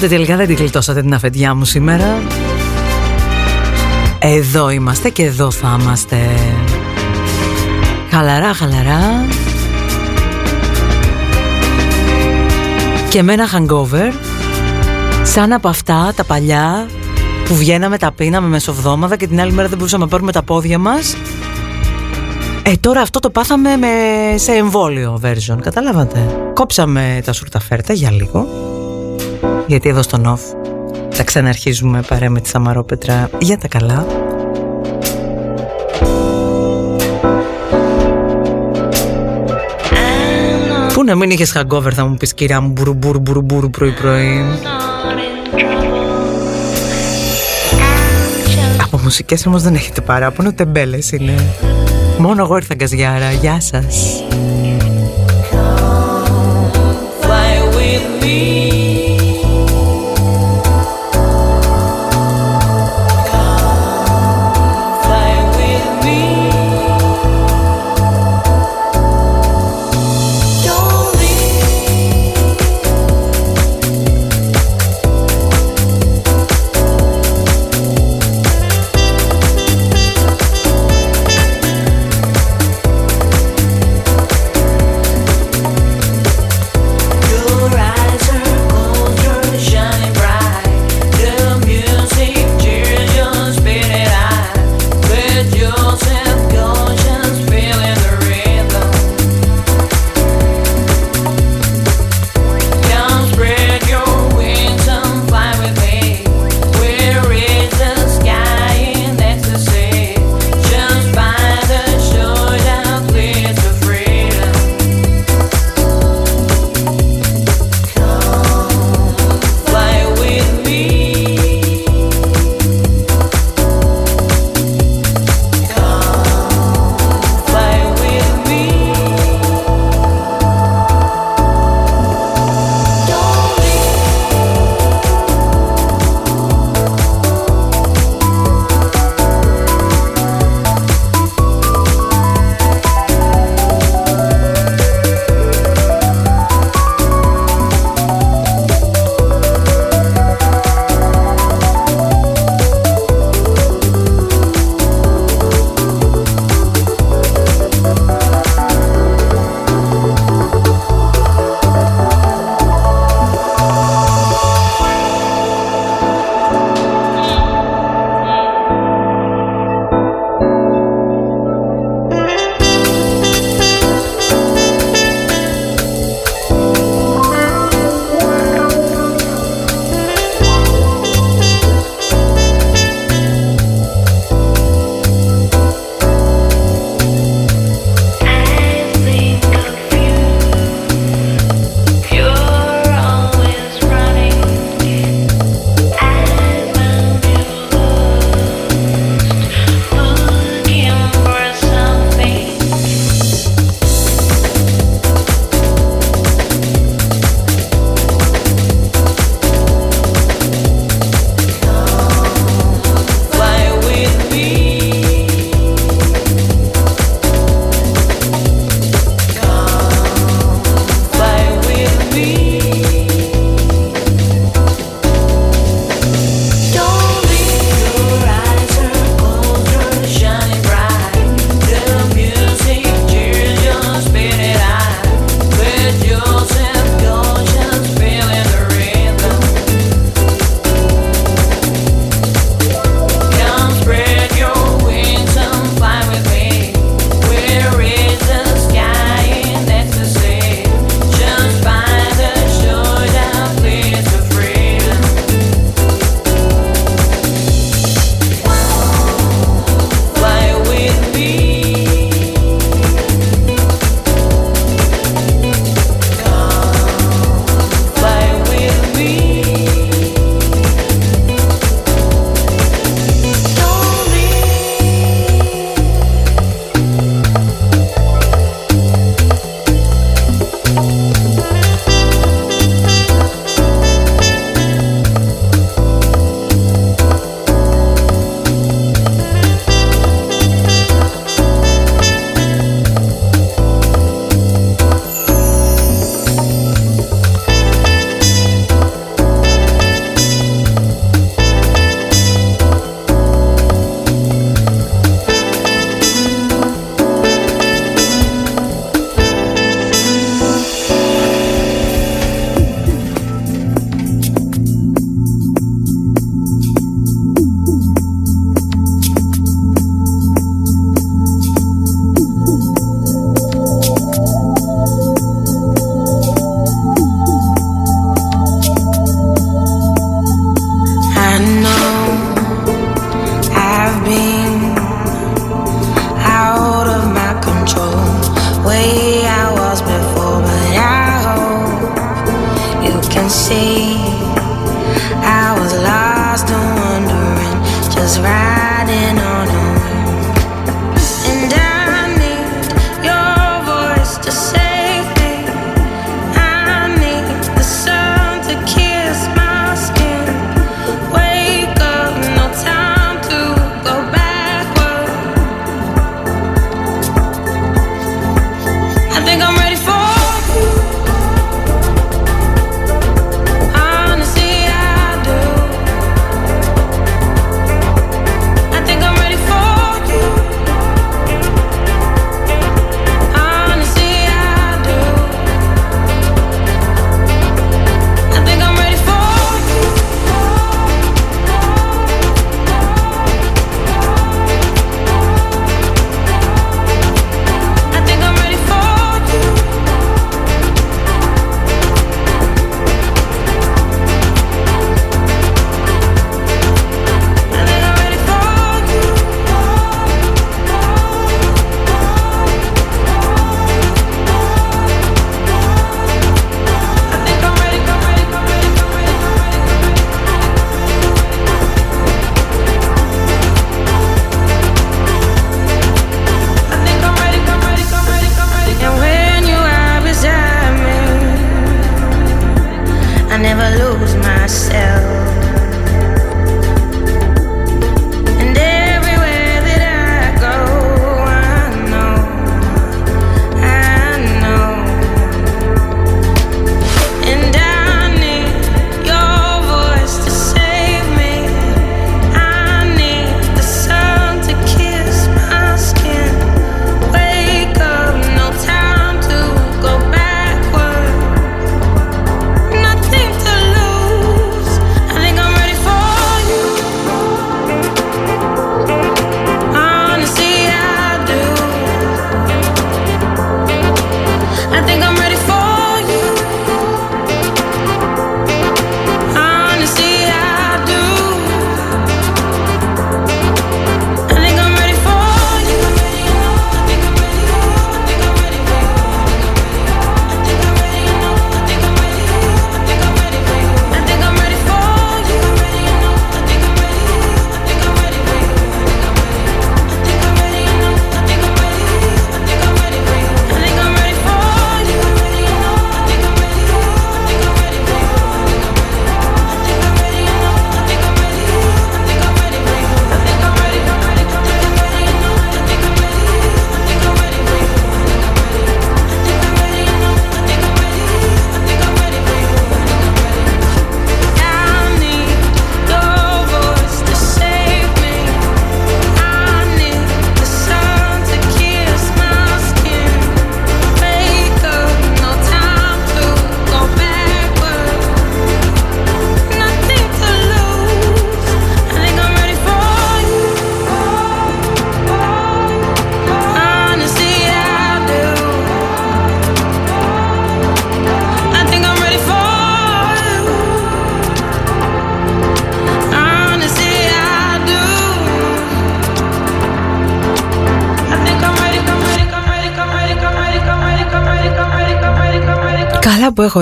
Καταλάβατε τελικά δεν την γλιτώσατε την αφεντιά μου σήμερα. Εδώ είμαστε και εδώ θα είμαστε. Χαλαρά χαλαρά. Και με ένα hangover Σαν από αυτά τα παλιά Που βγαίναμε τα πίναμε μεσοβδόμαδα Και την άλλη μέρα δεν μπορούσαμε να πάρουμε τα πόδια μας. Ε, τώρα αυτό το πάθαμε με, σε εμβόλιο version, καταλάβατε. Κόψαμε τα σουρταφέρτα για λίγο, γιατί εδώ στο νοφ θα ξαναρχίζουμε παρέα με τη Σαμαρόπετρα για τα καλά. Πού να μην είχες hangover θα μου πεις κυρία μου μπουρου μπουρου μπουρου πρωί πρωί. Από μουσικές όμως δεν έχετε παράπονο, τεμπέλες είναι. Μόνο εγώ ήρθα γκαζιάρα. Γεια σας.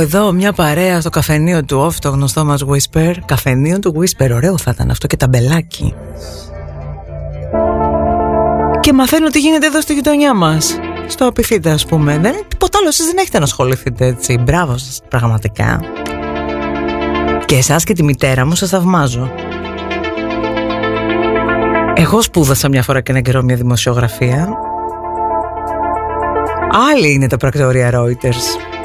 Έχω εδώ μια παρέα στο καφενείο του Off, το γνωστό μας Whisper. Καφενείο του Whisper, ωραίο θα ήταν αυτό και ταμπελάκι. Και μαθαίνω τι γίνεται εδώ στη γειτονιά μας. Στο απειθείτε ας πούμε. Δεν τίποτα άλλο, εσείς δεν έχετε να ασχοληθείτε έτσι. Μπράβο σας, πραγματικά. Και εσάς και τη μητέρα μου σας θαυμάζω. Εγώ σπούδασα μια φορά και ένα καιρό μια δημοσιογραφία. Άλλοι είναι τα πρακτορία Reuters.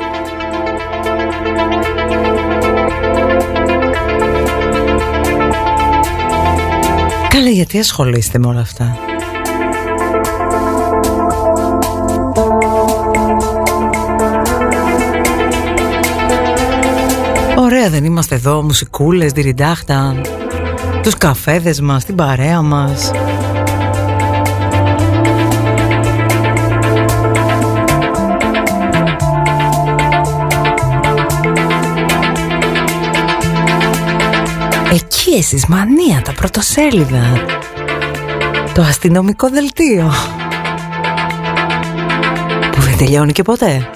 Καλά γιατί ασχολείστε με όλα αυτά; Ωραία δεν είμαστε εδώ Μουσικούλες, διριντάχτα. Τους καφέδες μας, την παρέα μας Εκεί εσείς μανία τα πρωτοσέλιδα. Το αστυνομικό δελτίο. Που δεν τελειώνει και ποτέ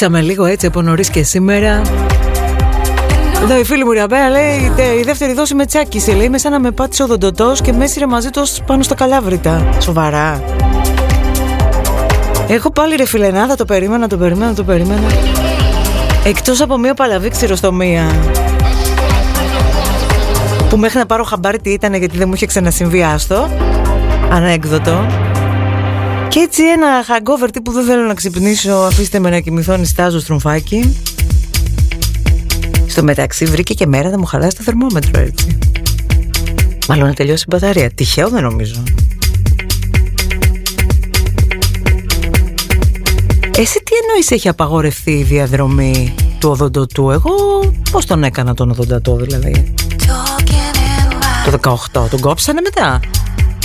Μπιτέψαμε λίγο έτσι από νωρίς και σήμερα. Εδώ η φίλη μου Ριαμπέα λέει η δεύτερη δόση με τσάκισε. Λέει με σαν να με πάτησε ο δοντοτός και με έσυρε μαζί τους πάνω στο καλάβρητα. Σοβαρά. Έχω πάλι ρε φιλενάδα, το περίμενα, το περίμενα, το περίμενα. Εκτός από μία παλαβή ξηροστομία. Που μέχρι να πάρω χαμπάρι τι ήταν γιατί δεν μου είχε ξανασυμβεί άστο. Ανέκδοτο. Και έτσι ένα hangover που δεν θέλω να ξυπνήσω Αφήστε με να κοιμηθώ νιστάζω στρομφάκι Στο μεταξύ βρήκε και μέρα να μου χαλάσει το θερμόμετρο έτσι. Μάλλον να τελειώσει η μπαταρία. Τυχαίο δεν νομίζω. Εσύ τι εννοείς έχει απαγορευτεί η διαδρομή του οδοντοτού; Εγώ πώς τον έκανα τον οδοντατό δηλαδή; Το 18 τον κόψανε μετά;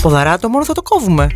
Ποδαράτο μόνο θα το κόβουμε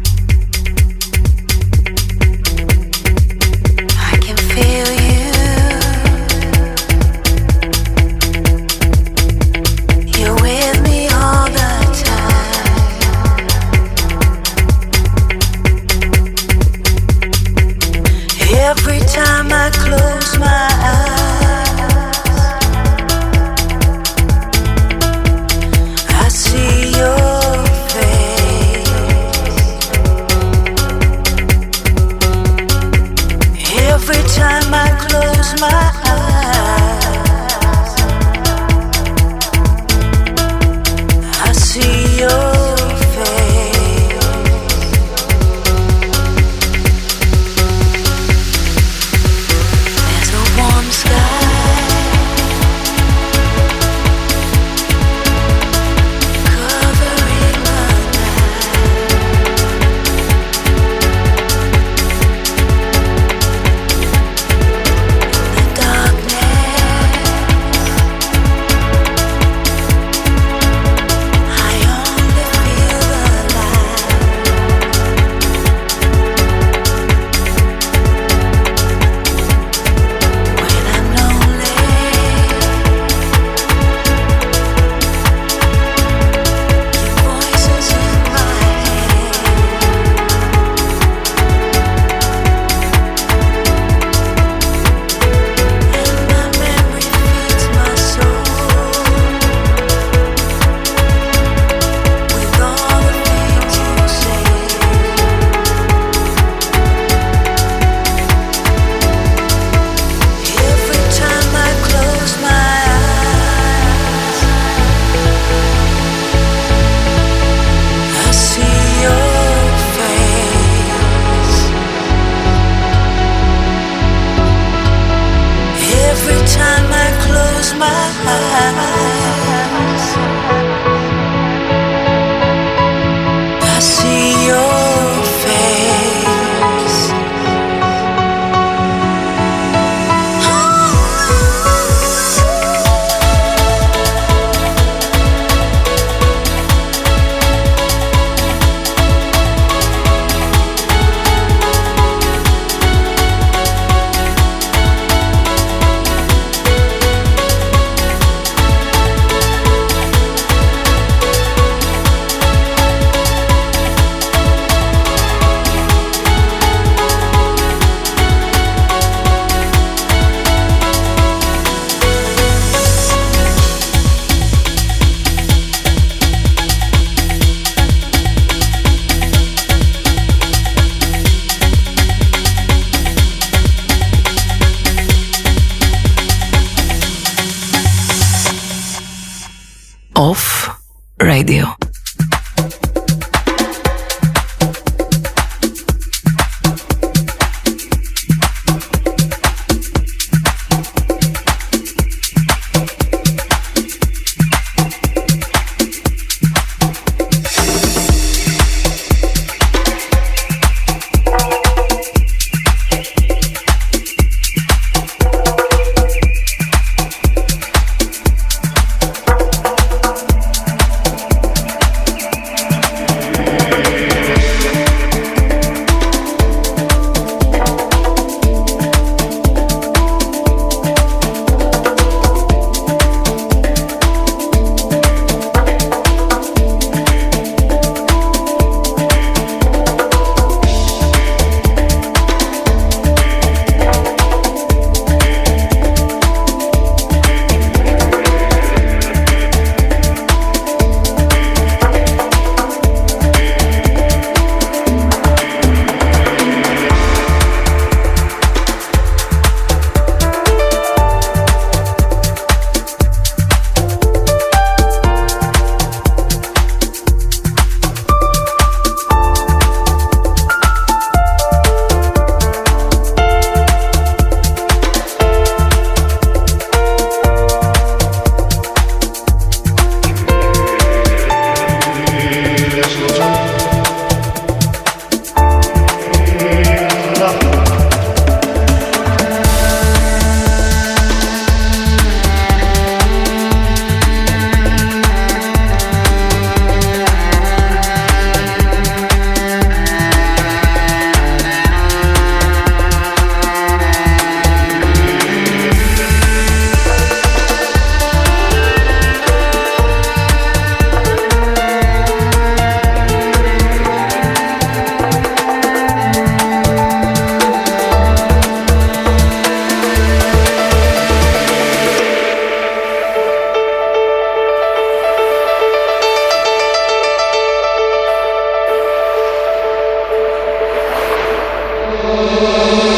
Radio.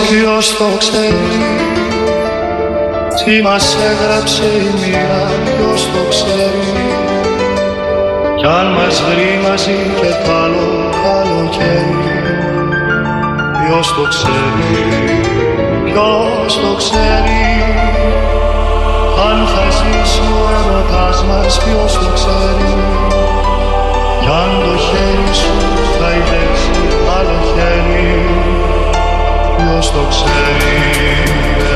Ποιος το ξέρει; Τι μας έγραψε η μοίρα, ποιος το ξέρει; Κι αν μας βρει μαζί και άλλο καλοκαίρι ποιος το ξέρει, ποιος το ξέρει; Αν θα ζήσει ο έρωτας μας, ποιος το ξέρει; Κι αν το χέρι σου θα υπέξει άλλο χέρι το ξέρεις.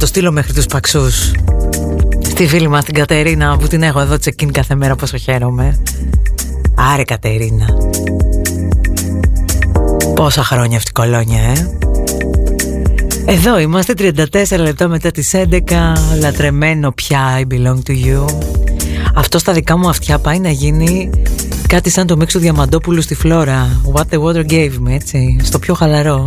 Το δω, ε, να το στείλω μέχρι τους παξούς. Στη φίλη μας την Κατερίνα που την έχω εδώ τσεκίν κάθε μέρα πόσο χαίρομαι. Άρε Κατερίνα. Πόσα χρόνια αυτή η κολόνια, ε. Εδώ είμαστε 34 λεπτά μετά τις 11 Λατρεμένο πια I belong to you. Αυτό στα δικά μου αυτιά πάει να γίνει Κάτι σαν το μίξο Διαμαντόπουλου στη Φλόρα. What the water gave me έτσι Στο πιο χαλαρό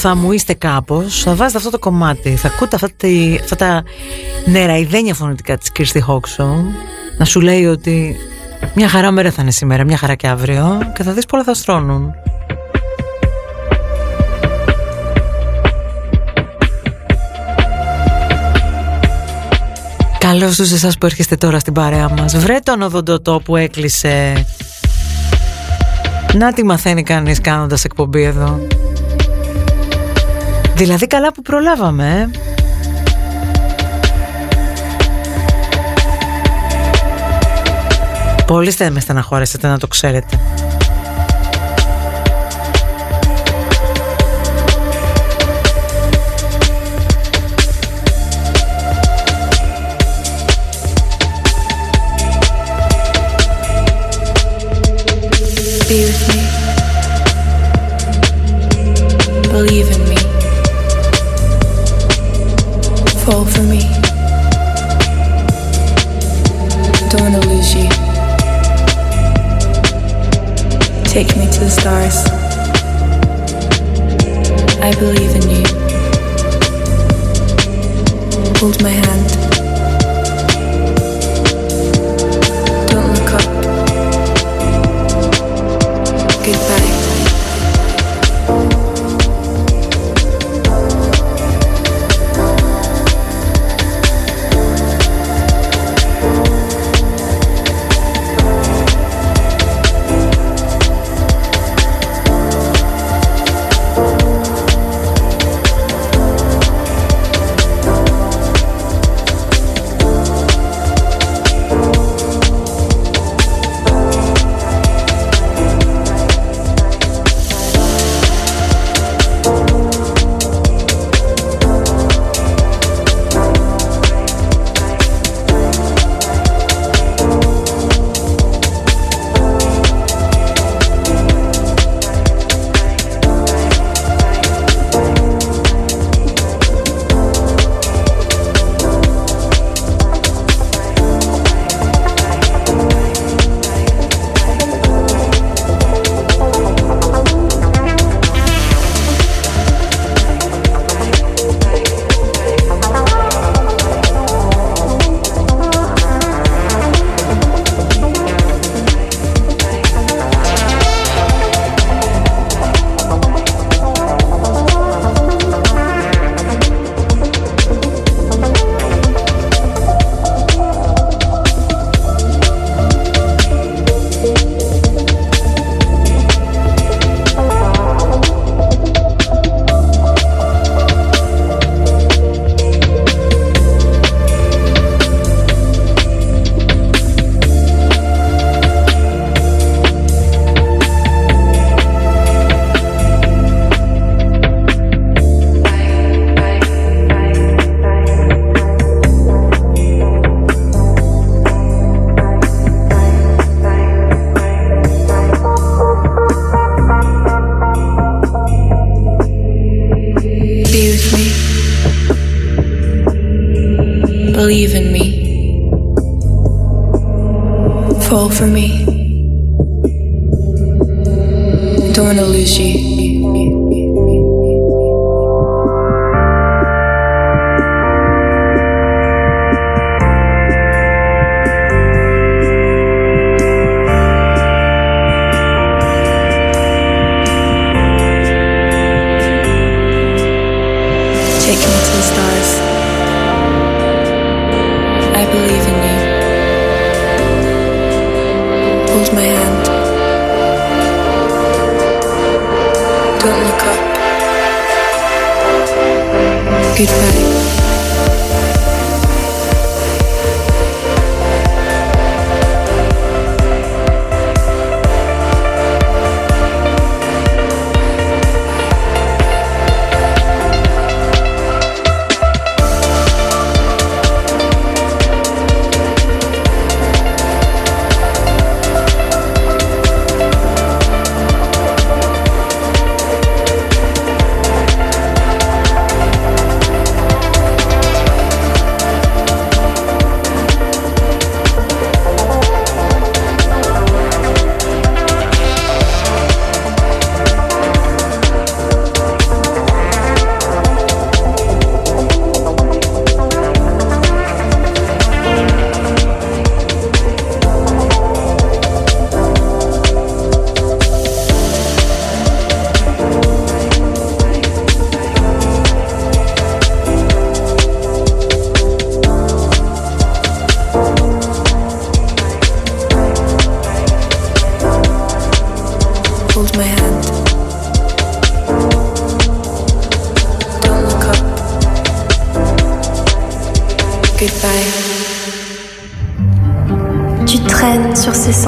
Θα μου είστε κάπως θα βάζετε αυτό το κομμάτι θα ακούτε αυτά, τη, αυτά τα νεραϊδένια φωνητικά της Kirsty Hawkson να σου λέει ότι μια χαρά μέρα θα είναι σήμερα, μια χαρά και αύριο και θα δεις πολλά θα στρώνουν. Καλώς τους εσάς που έρχεστε τώρα στην παρέα μας. Βρε τον οδοντοτό που έκλεισε. Να τι μαθαίνει κανείς κάνοντας εκπομπή εδώ Δηλαδή καλά που προλάβαμε ε. Πολύ με στεναχώρεσετε να το ξέρετε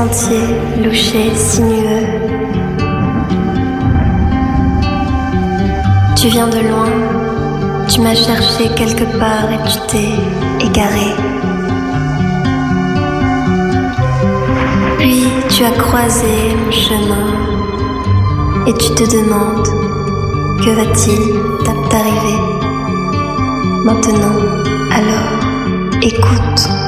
sentier louché, sinueux. Tu viens de loin, tu m'as cherché quelque part et tu t'es égaré. Puis tu as croisé mon chemin et tu te demandes que va-t-il t'arriver? Maintenant alors écoute.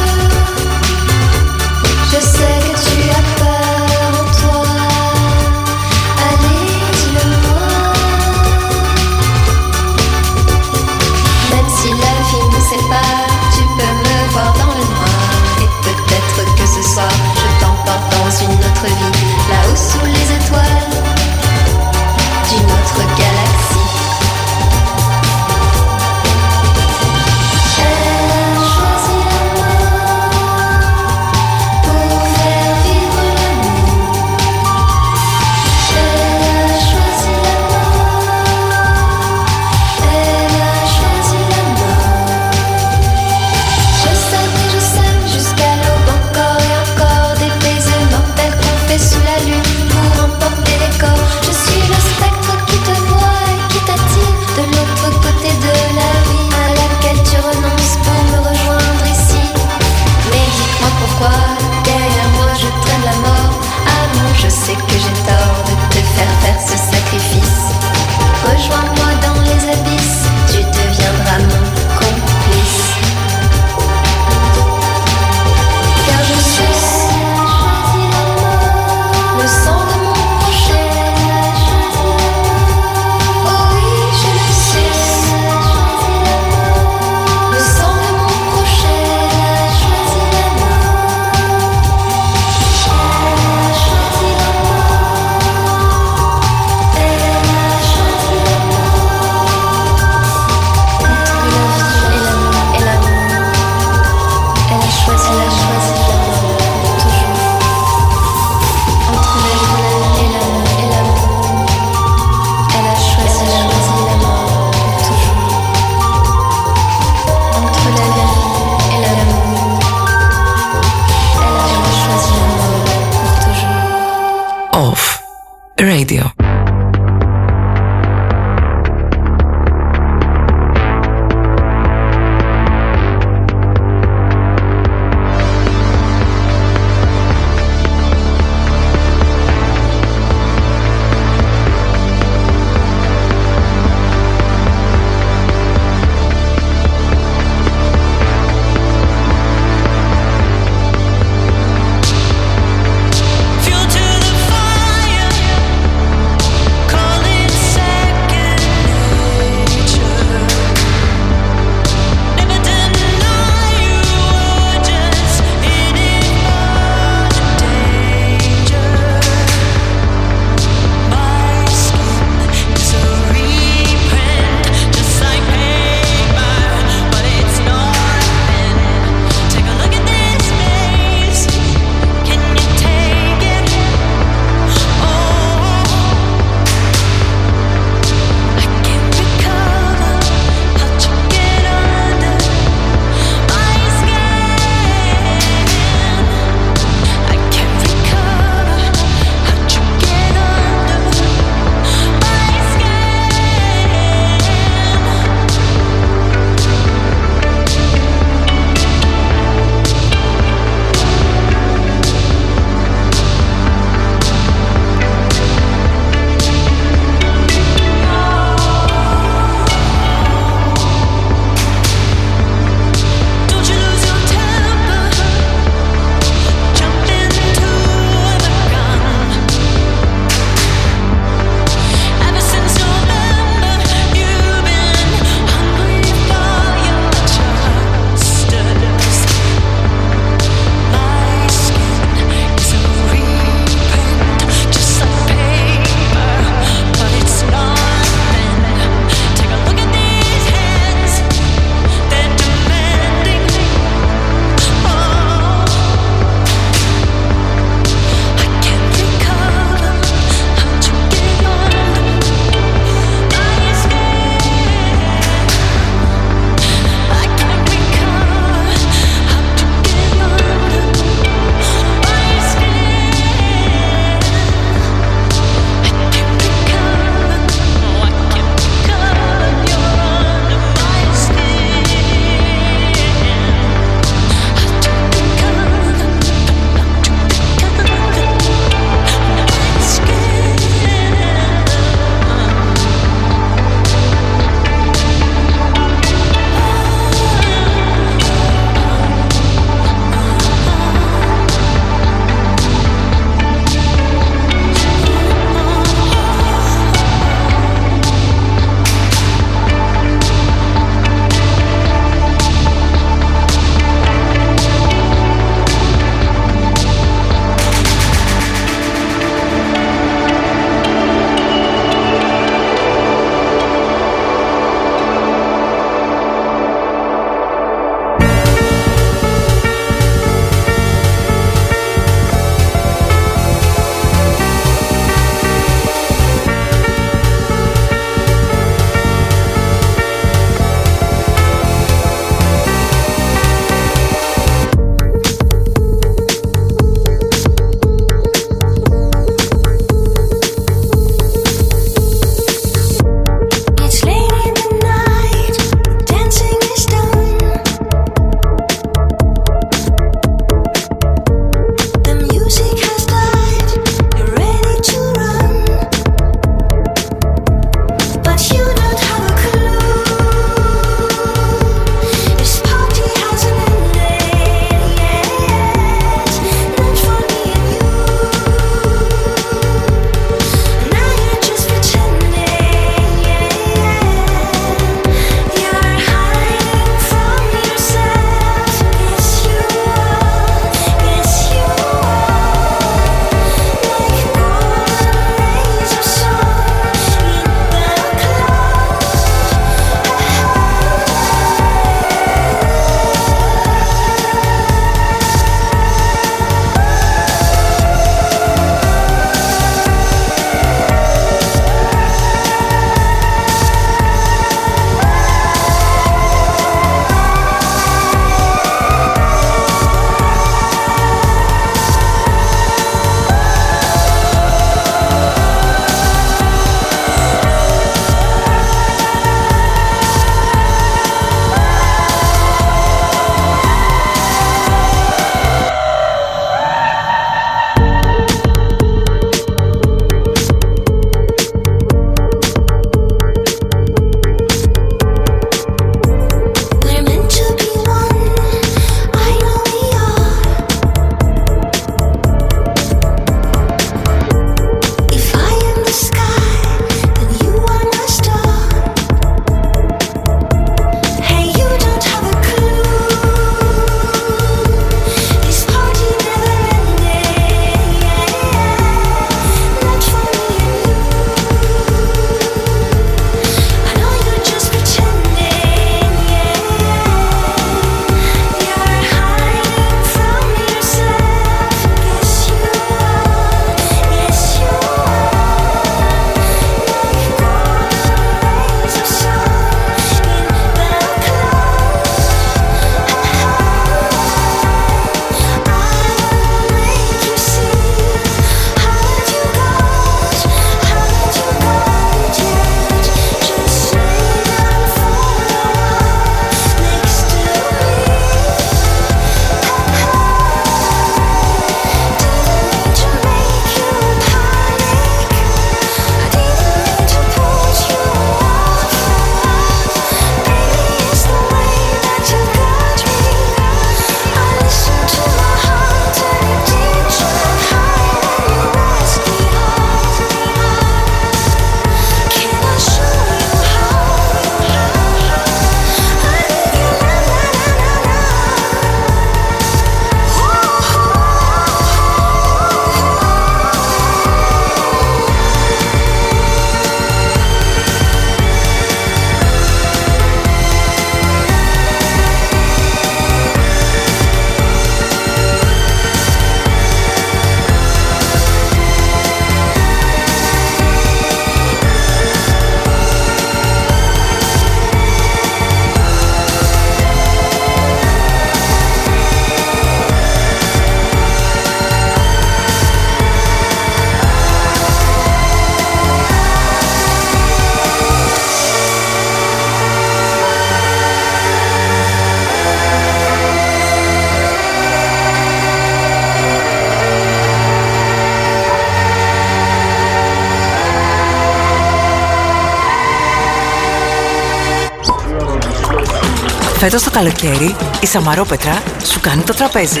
Φέτος το καλοκαίρι η Σαμαρόπετρα σου κάνει το τραπέζι.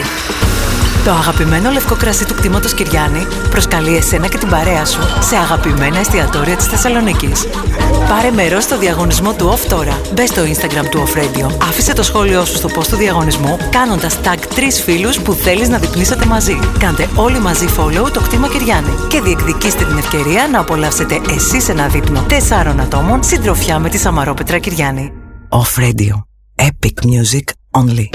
Το αγαπημένο λευκό κρασί του κτήματος Κυριάννη προσκαλεί εσένα και την παρέα σου σε αγαπημένα εστιατόρια της Θεσσαλονίκης. Πάρε μέρος στο διαγωνισμό του OFF τώρα. Μπες στο Instagram του Off Radio. Άφησε το σχόλιο σου στο post του διαγωνισμού κάνοντας tag τρεις φίλους που θέλεις να διπνήσετε μαζί. Κάντε όλοι μαζί follow το κτήμα Κυριάννη και διεκδικήστε την ευκαιρία να απολαύσετε εσείς ένα δείπνο τεσσάρων ατόμων συντροφιά με τη Σαμαρόπετρα Κυριάννη. Off Radio. Epic music only.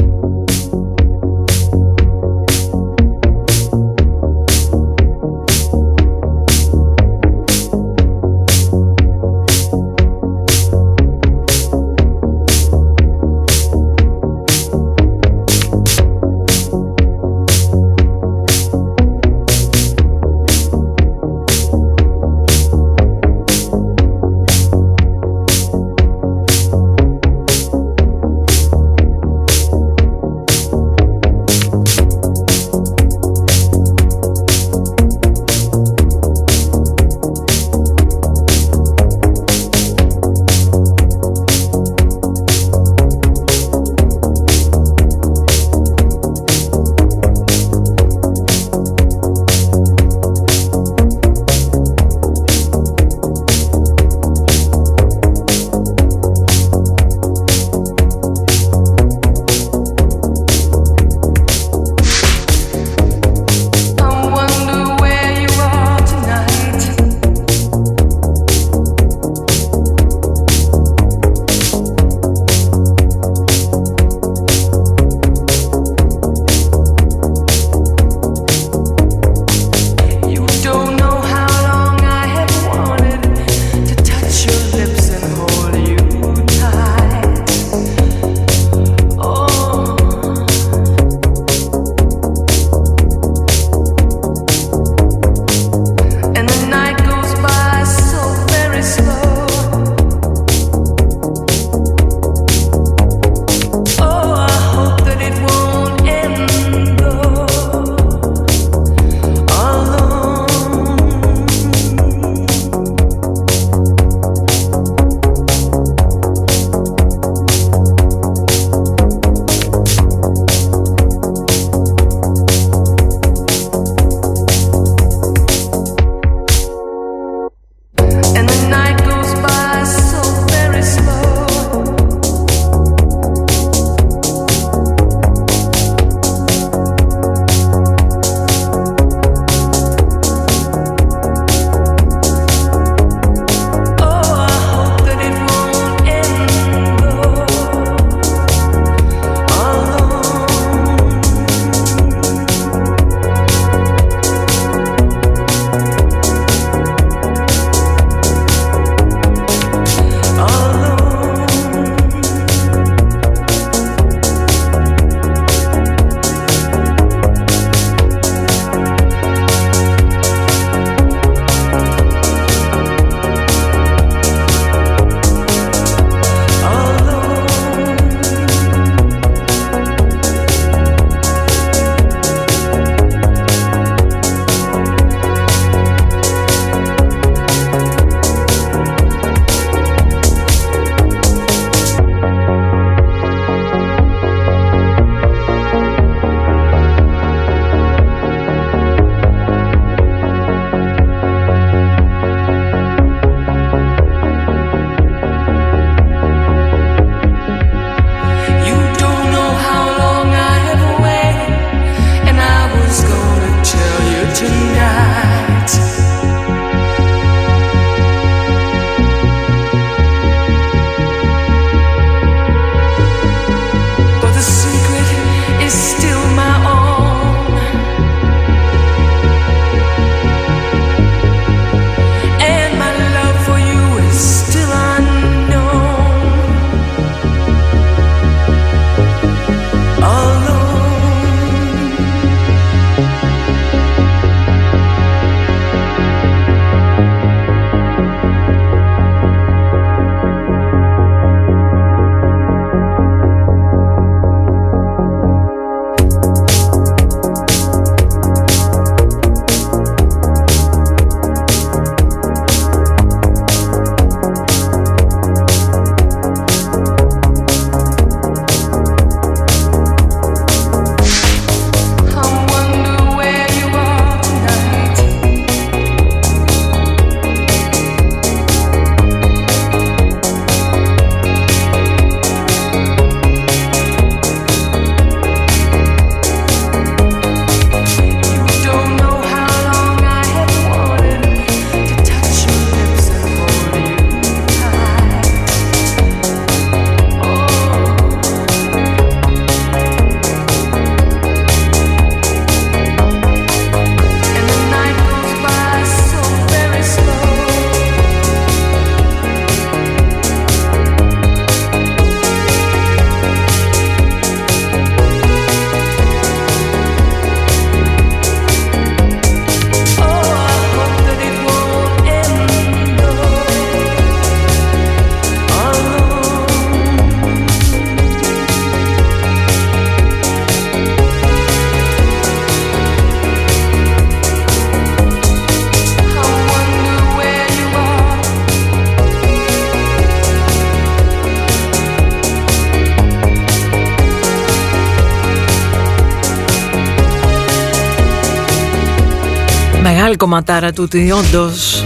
Κομματάρα τούτη, όντως.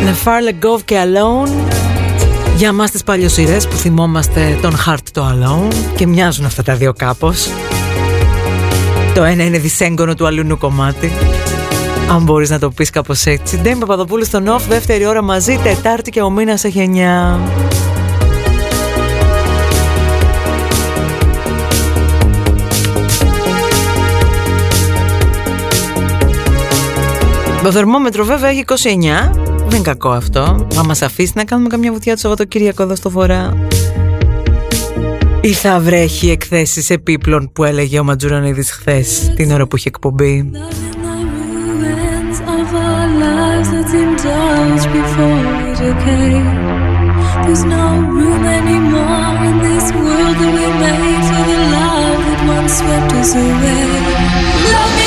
The Far Let Go και Alone. Για μας τις παλιοσυρές που θυμόμαστε τον Heart το Alone και μοιάζουν αυτά τα δύο κάπως. Το ένα είναι δυσέγγωνο του αλλού κομμάτι. Αν μπορείς να το πεις κάπως έτσι. Ντέμι Παπαδοπούλου στον off, δεύτερη ώρα μαζί, Τετάρτη και ο μήνας έχει 9. Το θερμόμετρο βέβαια έχει 29. Δεν είναι κακό αυτό. Θα μας αφήσει να κάνουμε καμιά βουτιά το Σαββατοκύριακο εδώ στο φορά. Ή θα βρέχει εκθέσεις επίπλων που έλεγε ο Ματζουρανίδης χθες την ώρα που είχε εκπομπή. There's no room anymore in this world that we made for the love that once swept us away. Love me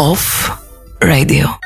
off radio.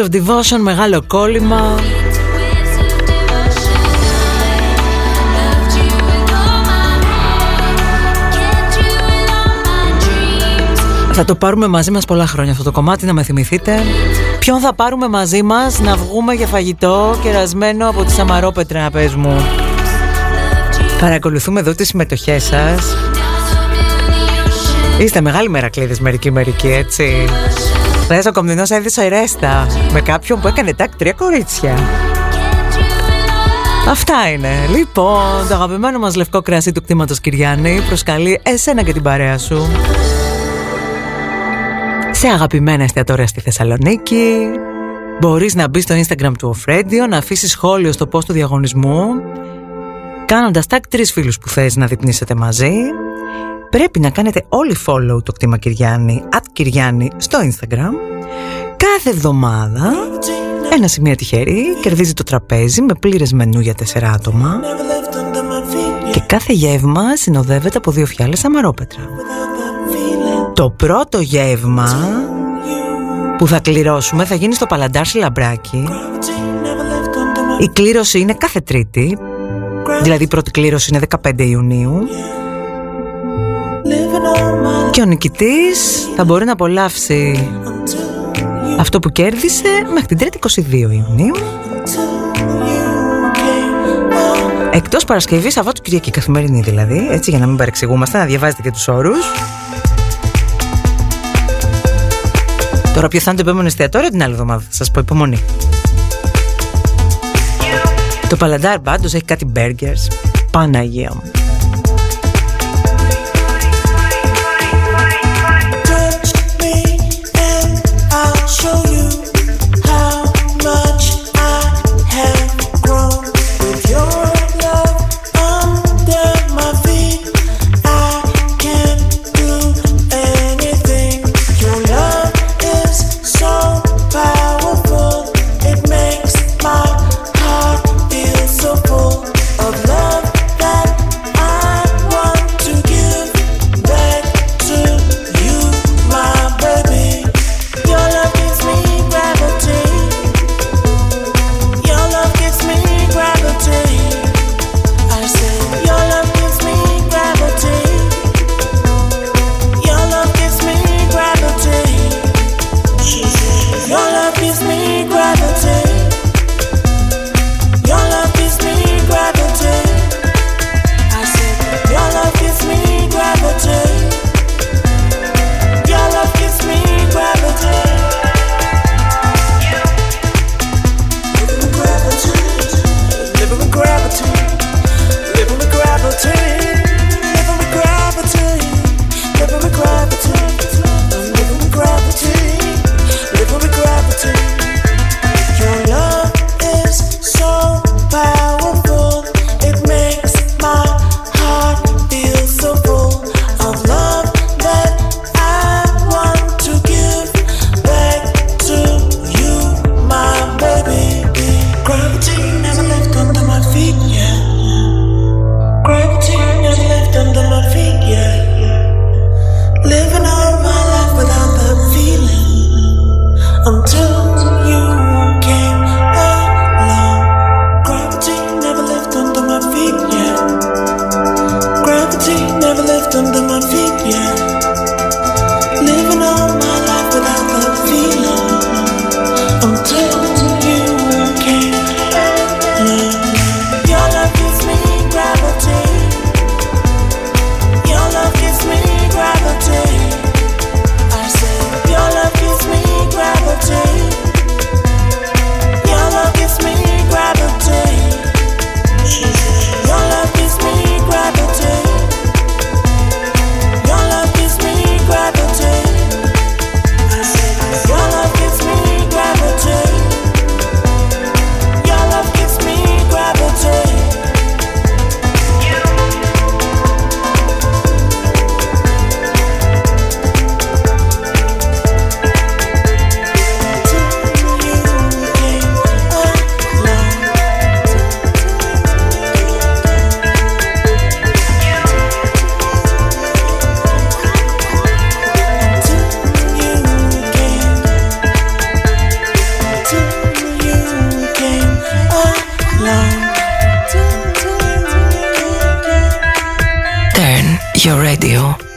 Waves of Devotion, μεγάλο κόλλημα. Θα το πάρουμε μαζί μας πολλά χρόνια αυτό το κομμάτι να με θυμηθείτε. Ποιον θα πάρουμε μαζί μας να βγούμε για φαγητό κερασμένο από τη Σαμαρόπετρα πες μου. Παρακολουθούμε εδώ τις συμμετοχές σας. Είστε μεγάλοι μερακλείδες μερικοί μερικοί έτσι Χθες ο Κομνηνός έδισε ρέστα Με κάποιον που έκανε τάκ τρία κορίτσια Αυτά είναι. Λοιπόν, το αγαπημένο μας λευκό κρασί του κτήματος Κυριάννη προσκαλεί εσένα και την παρέα σου σε αγαπημένα εστιατόρια στη Θεσσαλονίκη. Μπορείς να μπεις στο Instagram του Off Radio, να αφήσεις σχόλιο στο post του διαγωνισμού, κάνοντας tag τρεις φίλους που θες να διπνήσετε μαζί. Πρέπει να κάνετε όλοι follow το κτήμα Κυριάννη, at Κυριάννη στο Instagram. Κάθε εβδομάδα ένα σημείο τυχερή κερδίζει το τραπέζι με πλήρες μενού για τέσσερα άτομα και κάθε γεύμα συνοδεύεται από δύο φιάλες αμαρόπετρα. Το πρώτο γεύμα που θα κληρώσουμε θα γίνει στο Παλαντάρ Λαμπράκι. Η κλήρωση είναι κάθε Τρίτη, δηλαδή η πρώτη κλήρωση είναι 15 Ιουνίου. Και ο νικητής θα μπορεί να απολαύσει αυτό που κέρδισε μέχρι την Τρίτη 22 Ιουνίου. Εκτός Παρασκευής, Σαββάτου, Κυριακή, καθημερινή δηλαδή, έτσι για να μην παρεξηγούμαστε, να διαβάζετε και τους όρους. Τώρα ποιο θα είναι το επόμενο εστιατόριο την άλλη εβδομάδα. Θα σας πω υπομονή. Το Παλαντάρ πάντως έχει κάτι burgers. Παναγία μου. Radio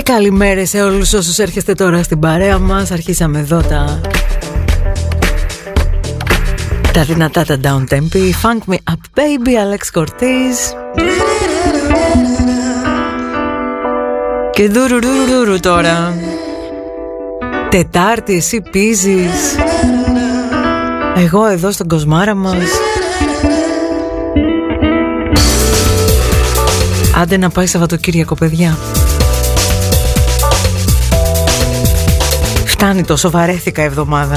Και καλημέρα σε όλους όσους έρχεστε τώρα στην παρέα μας. Αρχίσαμε εδώ τα... Τα δυνατά τα down tempi. Funk me up baby Alex Cortez. Και ντουρουρουρουρου τώρα. Τετάρτη εσύ πίζεις. Εγώ εδώ στον κοσμάρα μας. Άντε να πάει Σαββατοκύριακο παιδιά Φτάνει τόσο βαρέθηκα εβδομάδα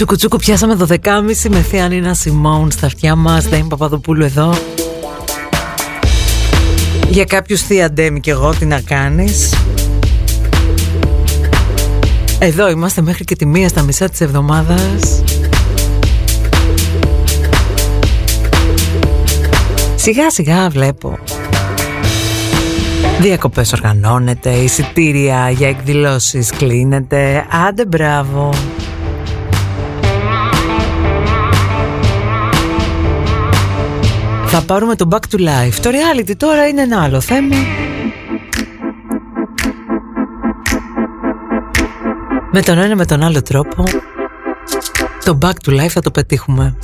Τσουκουτσούκου πιάσαμε 12.30 με θεία Νίνα Σιμών στα αυτιά μας. Δεν Παπαδοπούλου εδώ. Για κάποιους θεία Ντέμι και εγώ τι να κάνεις. Εδώ είμαστε μέχρι και τη μία στα μισά της εβδομάδας. Σιγά σιγά βλέπω. Διακοπές οργανώνεται, εισιτήρια για εκδηλώσεις κλείνεται. Άντε μπράβο Θα πάρουμε το Back to Life. Το reality τώρα είναι ένα άλλο θέμα. Με τον ένα με τον άλλο τρόπο το Back to Life θα το πετύχουμε.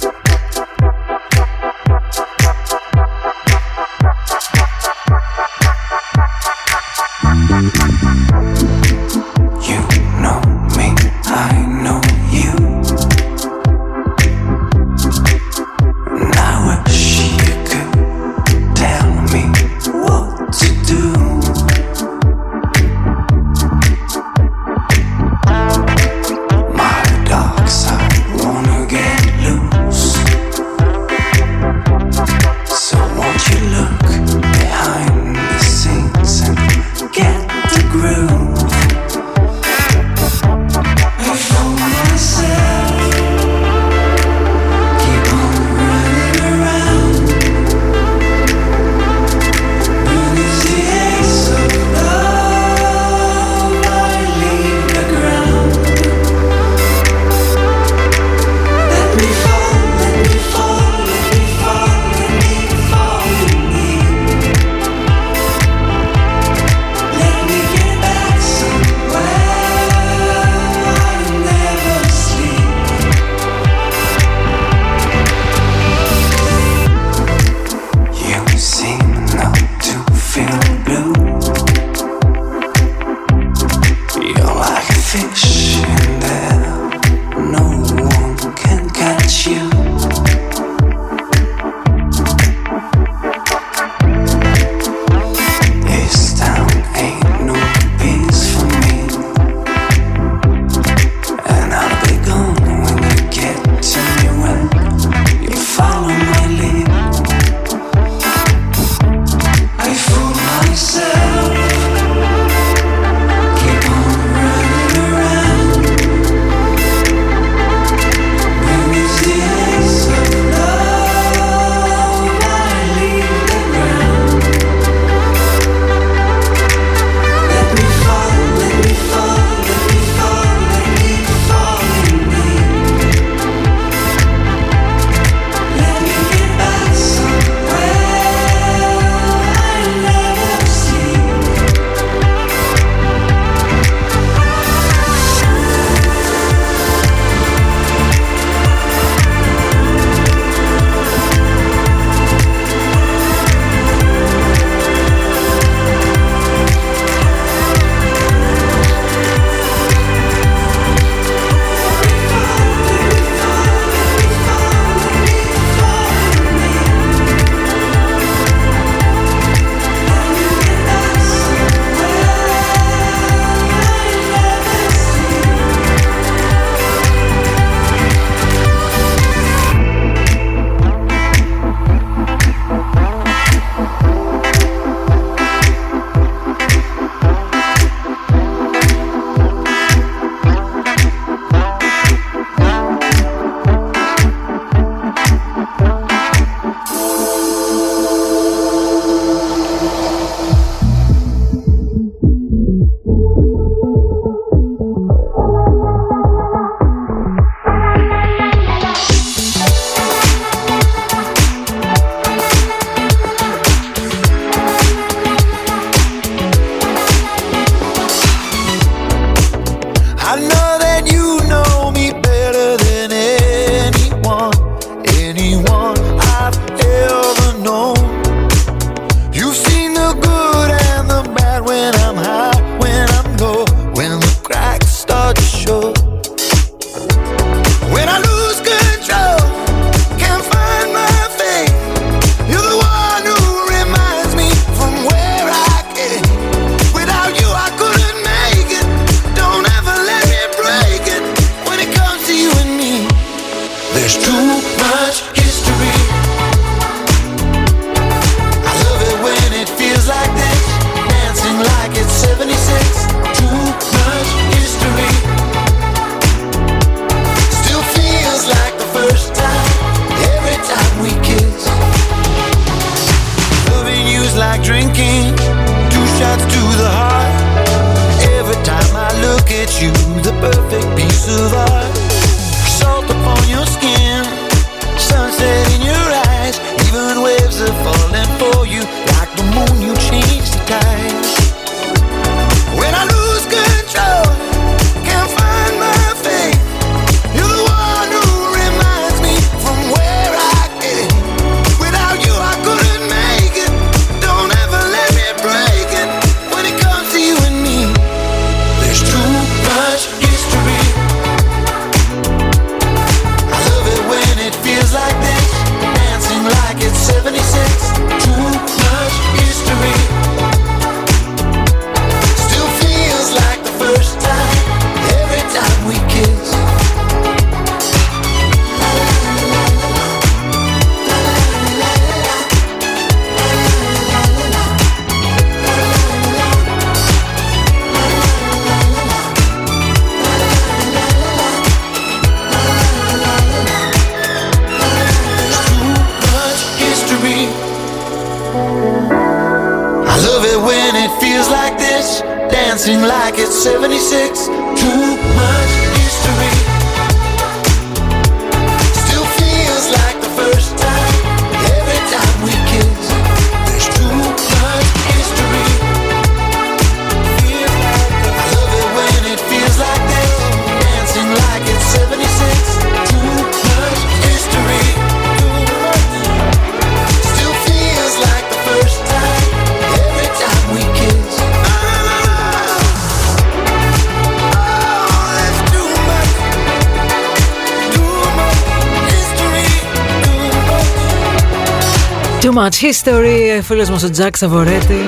Too much history, φίλος μας ο Τζακ Σαβορέτη.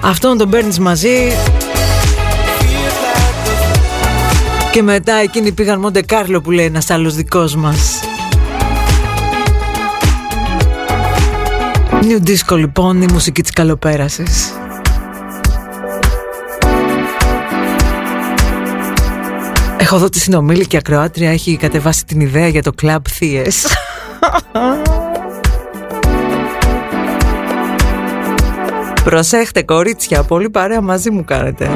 Αυτόν τον παίρνεις μαζί. Και μετά εκείνοι πήγαν Μοντε Κάρλο που λέει ένας άλλος δικός μας. New Disco λοιπόν, η μουσική της καλοπέρασης. Έχω δω τη συνομήλικη ακροάτρια έχει κατεβάσει την ιδέα για το Club Θείες. Προσέχτε κορίτσια, πολύ παρέα μαζί μου κάνετε.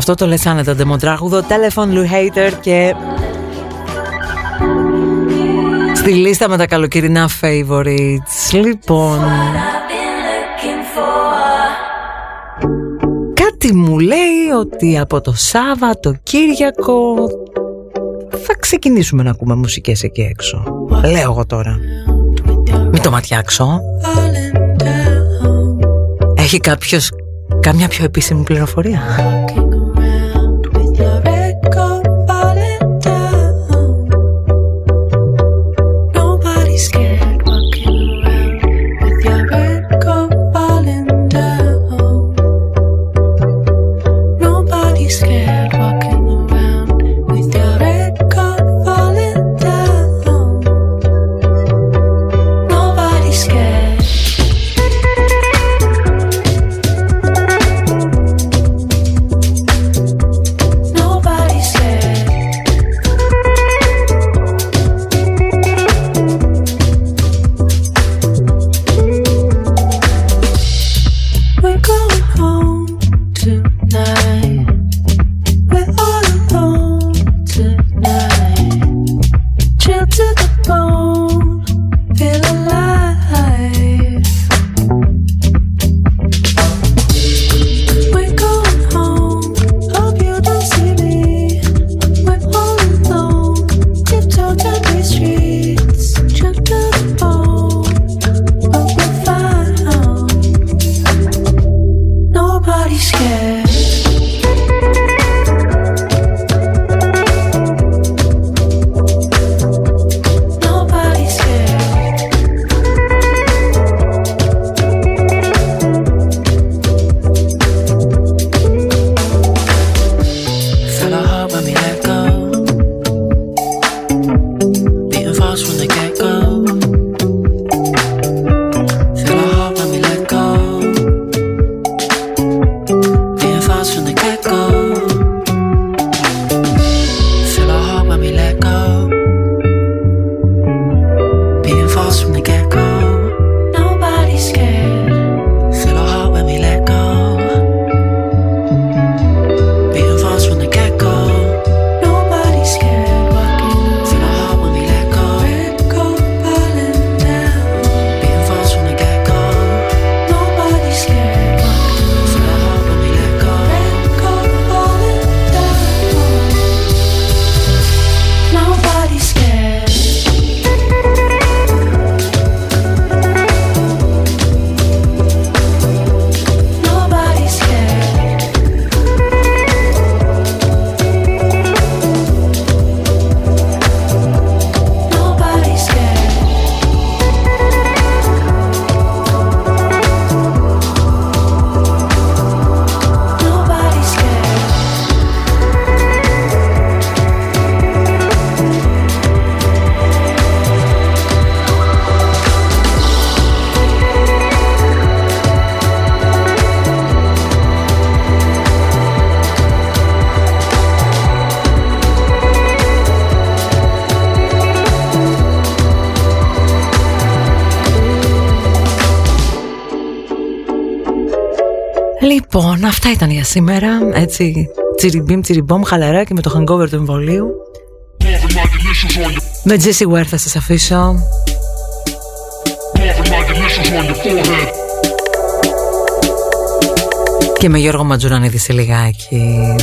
Αυτό το λες άνετα ντεμοτράγουδο. Telephone Lou Hater και στη λίστα με τα καλοκαιρινά favorites. Λοιπόν Κάτι μου λέει ότι από το Σάββατο Κύριακο θα ξεκινήσουμε να ακούμε μουσικές εκεί έξω. Λέω εγώ τώρα. Μην το ματιάξω. Έχει κάποιος κάμια πιο επίσημη πληροφορία; Αυτά ήταν για σήμερα. Έτσι, τσιριμπίμ, τσιριμπόμ, χαλαρά και με το hangover του εμβολίου. Με Jesse Ware θα σας αφήσω. Και με Γιώργο Ματζουρανίδη σε λιγάκι.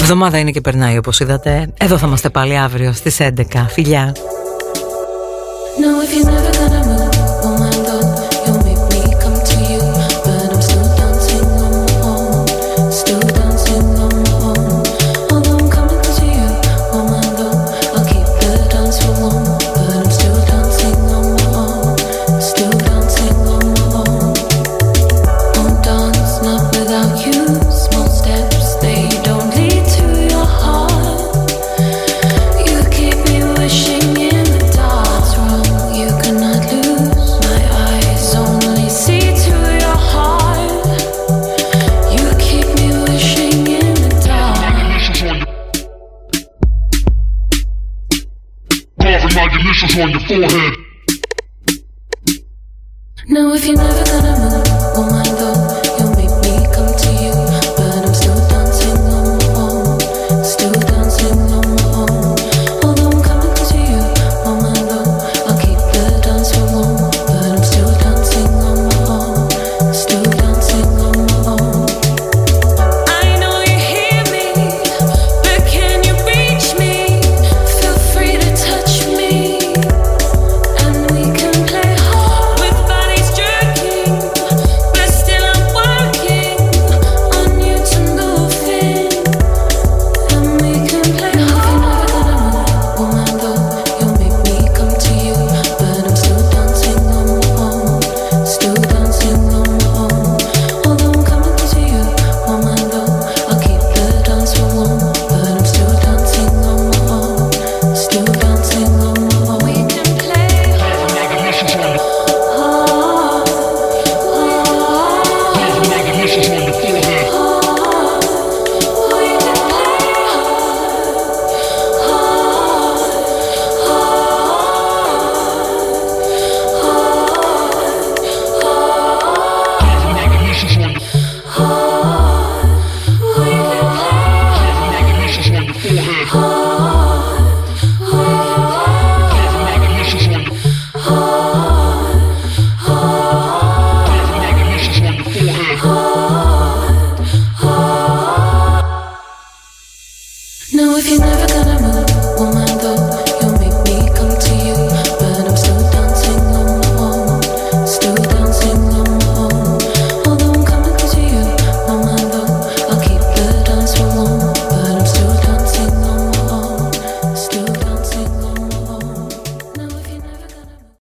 Εβδομάδα είναι και περνάει όπως είδατε. Εδώ θα είμαστε πάλι αύριο στις 11. Φιλιά. on